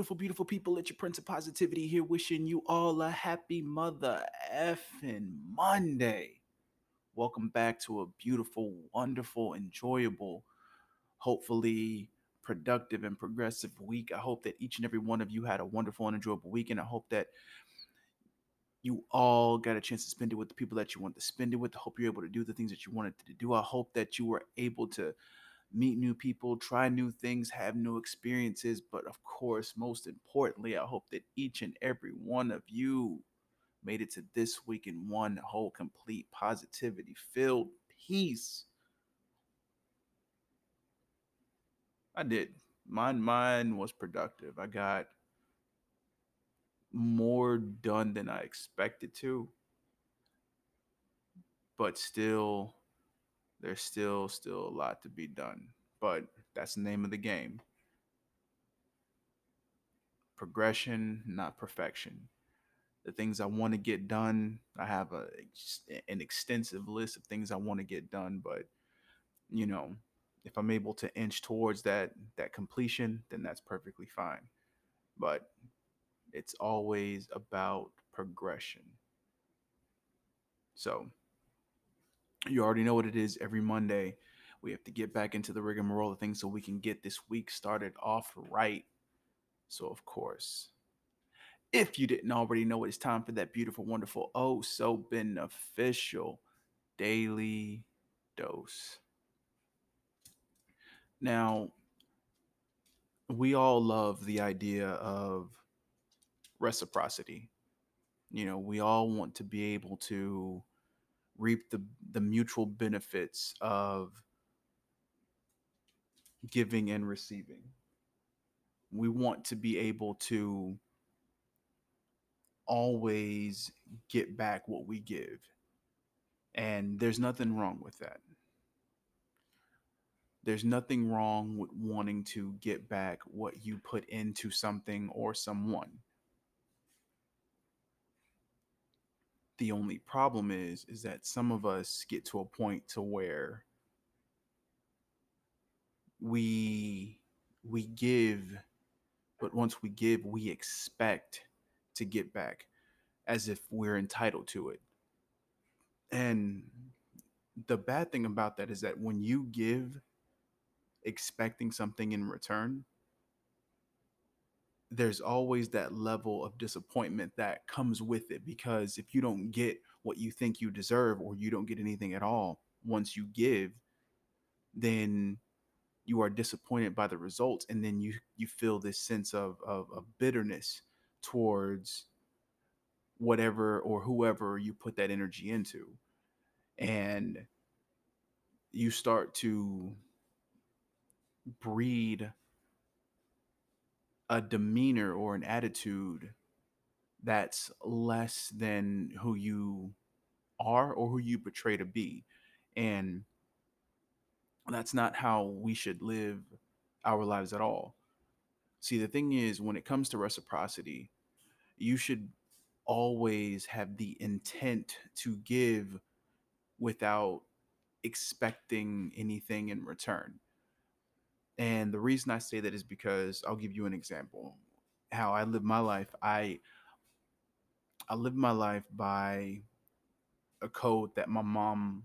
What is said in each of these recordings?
beautiful, beautiful people? It's your Prince of Positivity here, wishing you all a happy mother effing Monday. Welcome back to a beautiful, wonderful, enjoyable, hopefully productive and progressive week. I hope that each and every one of you had a wonderful and enjoyable week, and I hope that you all got a chance to spend it with the people that you want to spend it with. I hope you're able to do the things that you wanted to do. I hope that you were able to meet new people, try new things, have new experiences. But of course, most importantly, I hope that each and every one of you made it to this week in one whole, complete, positivity filled peace. I did. Mine, mine was productive. I got more done than I expected to, but still there's still still a lot to be done but that's the name of the game. Progression not perfection. The things i want to get done i have a an extensive list of things i want to get done but you know if i'm able to inch towards that that completion then that's perfectly fine. But it's always about progression. So you already know what it is every Monday. We have to get back into the rigmarole of things so we can get this week started off right. So, of course, if you didn't already know, it's time for that beautiful, wonderful, oh, so beneficial daily dose. Now, we all love the idea of reciprocity. You know, we all want to be able to reap the the mutual benefits of giving and receiving. We want to be able to always get back what we give. And there's nothing wrong with that. There's nothing wrong with wanting to get back what you put into something or someone. The only problem is is that some of us get to a point to where we we give but once we give we expect to get back as if we're entitled to it. And the bad thing about that is that when you give expecting something in return, there's always that level of disappointment that comes with it because if you don't get what you think you deserve or you don't get anything at all once you give then you are disappointed by the results and then you you feel this sense of of, of bitterness towards whatever or whoever you put that energy into. And you start to breed a demeanor or an attitude that's less than who you are or who you portray to be. And that's not how we should live our lives at all. See, the thing is, when it comes to reciprocity, you should always have the intent to give without expecting anything in return. And the reason I say that is because I'll give you an example. How I live my life, I I live my life by a code that my mom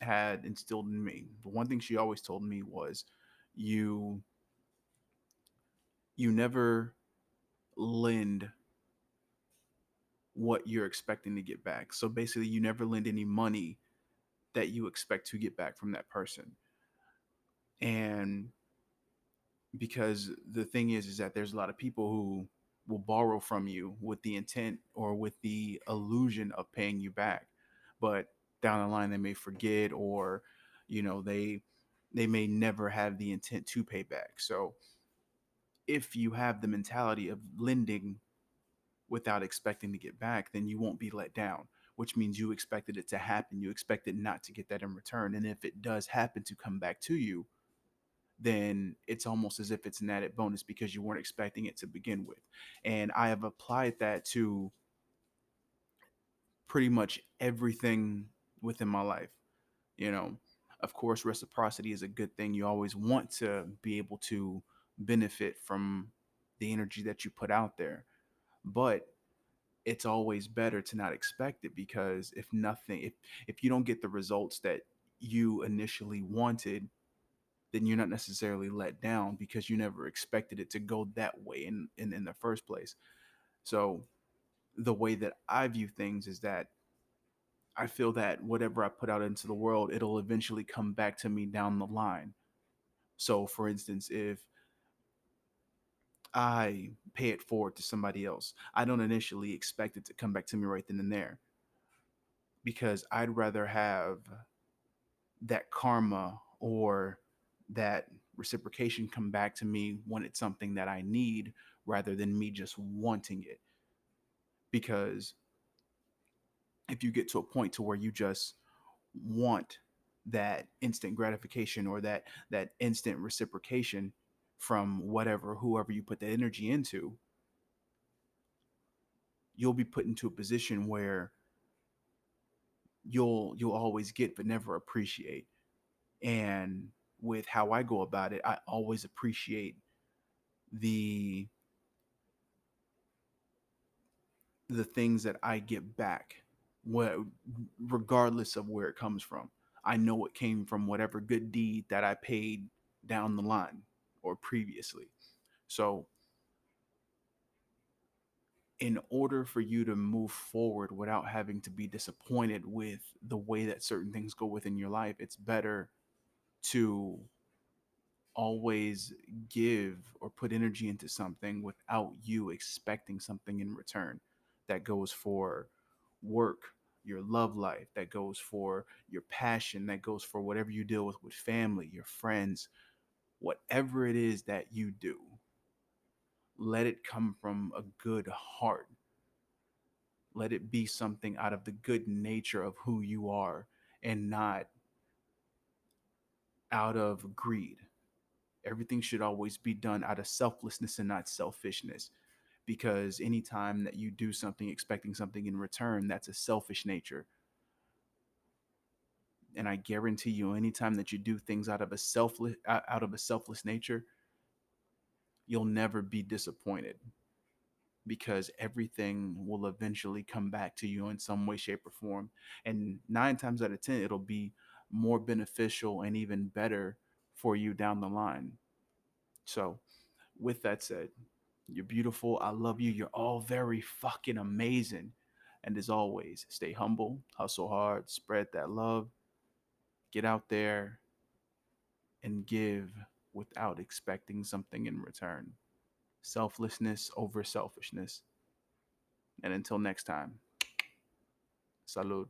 had instilled in me. The one thing she always told me was you you never lend what you're expecting to get back. So basically you never lend any money that you expect to get back from that person. And because the thing is is that there's a lot of people who will borrow from you with the intent or with the illusion of paying you back but down the line they may forget or you know they they may never have the intent to pay back. So if you have the mentality of lending without expecting to get back then you won't be let down which means you expected it to happen. You expected not to get that in return. And if it does happen to come back to you then it's almost as if it's an added bonus because you weren't expecting it to begin with. And I have applied that to pretty much everything within my life. You know, of course, reciprocity is a good thing. You always want to be able to benefit from the energy that you put out there. But it's always better to not expect it because if nothing if if you don't get the results that you initially wanted then you're not necessarily let down because you never expected it to go that way in in, in the first place so the way that i view things is that i feel that whatever i put out into the world it'll eventually come back to me down the line so for instance if I pay it forward to somebody else. I don't initially expect it to come back to me right then and there because I'd rather have that karma or that reciprocation come back to me when it's something that I need rather than me just wanting it. Because if you get to a point to where you just want that instant gratification or that that instant reciprocation from whatever whoever you put that energy into you'll be put into a position where you'll you'll always get but never appreciate and with how i go about it i always appreciate the the things that i get back what regardless of where it comes from i know it came from whatever good deed that i paid down the line or previously. So, in order for you to move forward without having to be disappointed with the way that certain things go within your life, it's better to always give or put energy into something without you expecting something in return. That goes for work, your love life, that goes for your passion, that goes for whatever you deal with with family, your friends, whatever it is that you do, let it come from a good heart. Let it be something out of the good nature of who you are and not out of greed. Everything should always be done out of selflessness and not selfishness. Because anytime that you do something expecting something in return, that's a selfish nature and I guarantee you, anytime that you do things out of a selfless out of a selfless nature, you'll never be disappointed because everything will eventually come back to you in some way, shape, or form. And nine times out of ten, it'll be more beneficial and even better for you down the line. So, with that said, you're beautiful. I love you. You're all very fucking amazing. And as always, stay humble, hustle hard, spread that love get out there and give without expecting something in return. Selflessness over selfishness. And until next time, salud.